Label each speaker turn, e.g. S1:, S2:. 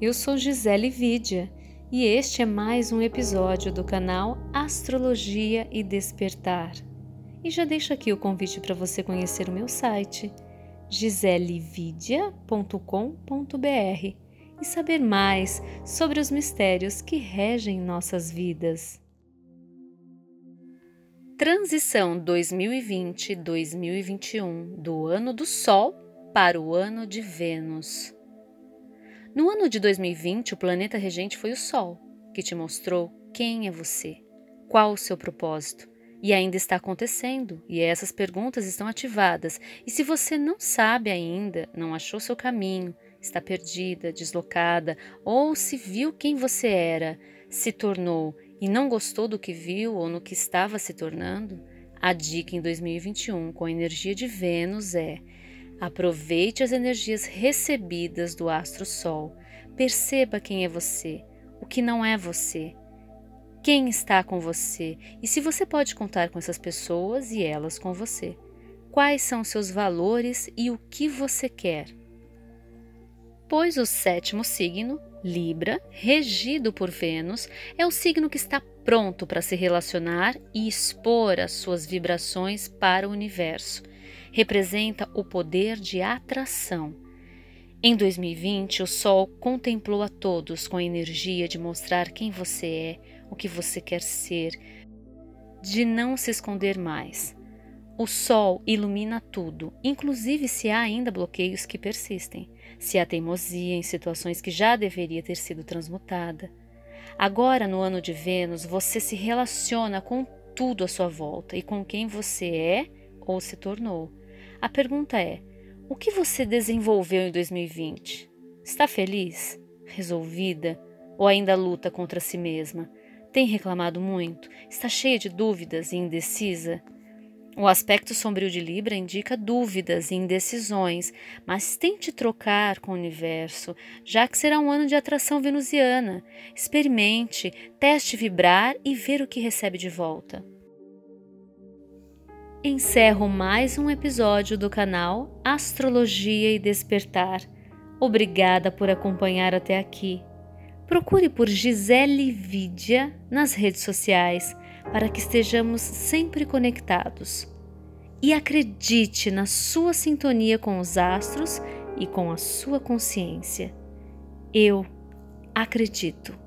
S1: eu sou Gisele Vidia e este é mais um episódio do canal Astrologia e Despertar. E já deixo aqui o convite para você conhecer o meu site giselevidia.com.br e saber mais sobre os mistérios que regem nossas vidas. Transição 2020-2021 do ano do Sol para o ano de Vênus. No ano de 2020, o planeta regente foi o Sol, que te mostrou quem é você, qual o seu propósito. E ainda está acontecendo, e essas perguntas estão ativadas. E se você não sabe ainda, não achou seu caminho, está perdida, deslocada, ou se viu quem você era, se tornou e não gostou do que viu ou no que estava se tornando, a dica em 2021 com a energia de Vênus é: aproveite as energias recebidas do astro Sol. Perceba quem é você, o que não é você, quem está com você e se você pode contar com essas pessoas e elas com você. Quais são seus valores e o que você quer? Pois o sétimo signo Libra, regido por Vênus, é o signo que está pronto para se relacionar e expor as suas vibrações para o universo. Representa o poder de atração. Em 2020, o Sol contemplou a todos com a energia de mostrar quem você é, o que você quer ser, de não se esconder mais. O Sol ilumina tudo, inclusive se há ainda bloqueios que persistem se há teimosia em situações que já deveria ter sido transmutada. Agora, no ano de Vênus, você se relaciona com tudo à sua volta e com quem você é ou se tornou. A pergunta é: o que você desenvolveu em 2020? Está feliz? Resolvida? Ou ainda luta contra si mesma? Tem reclamado muito? Está cheia de dúvidas e indecisa? O aspecto sombrio de Libra indica dúvidas e indecisões, mas tente trocar com o universo, já que será um ano de atração venusiana. Experimente, teste vibrar e ver o que recebe de volta. Encerro mais um episódio do canal Astrologia e Despertar. Obrigada por acompanhar até aqui. Procure por Gisele Vidia nas redes sociais para que estejamos sempre conectados. E acredite na sua sintonia com os astros e com a sua consciência. Eu acredito.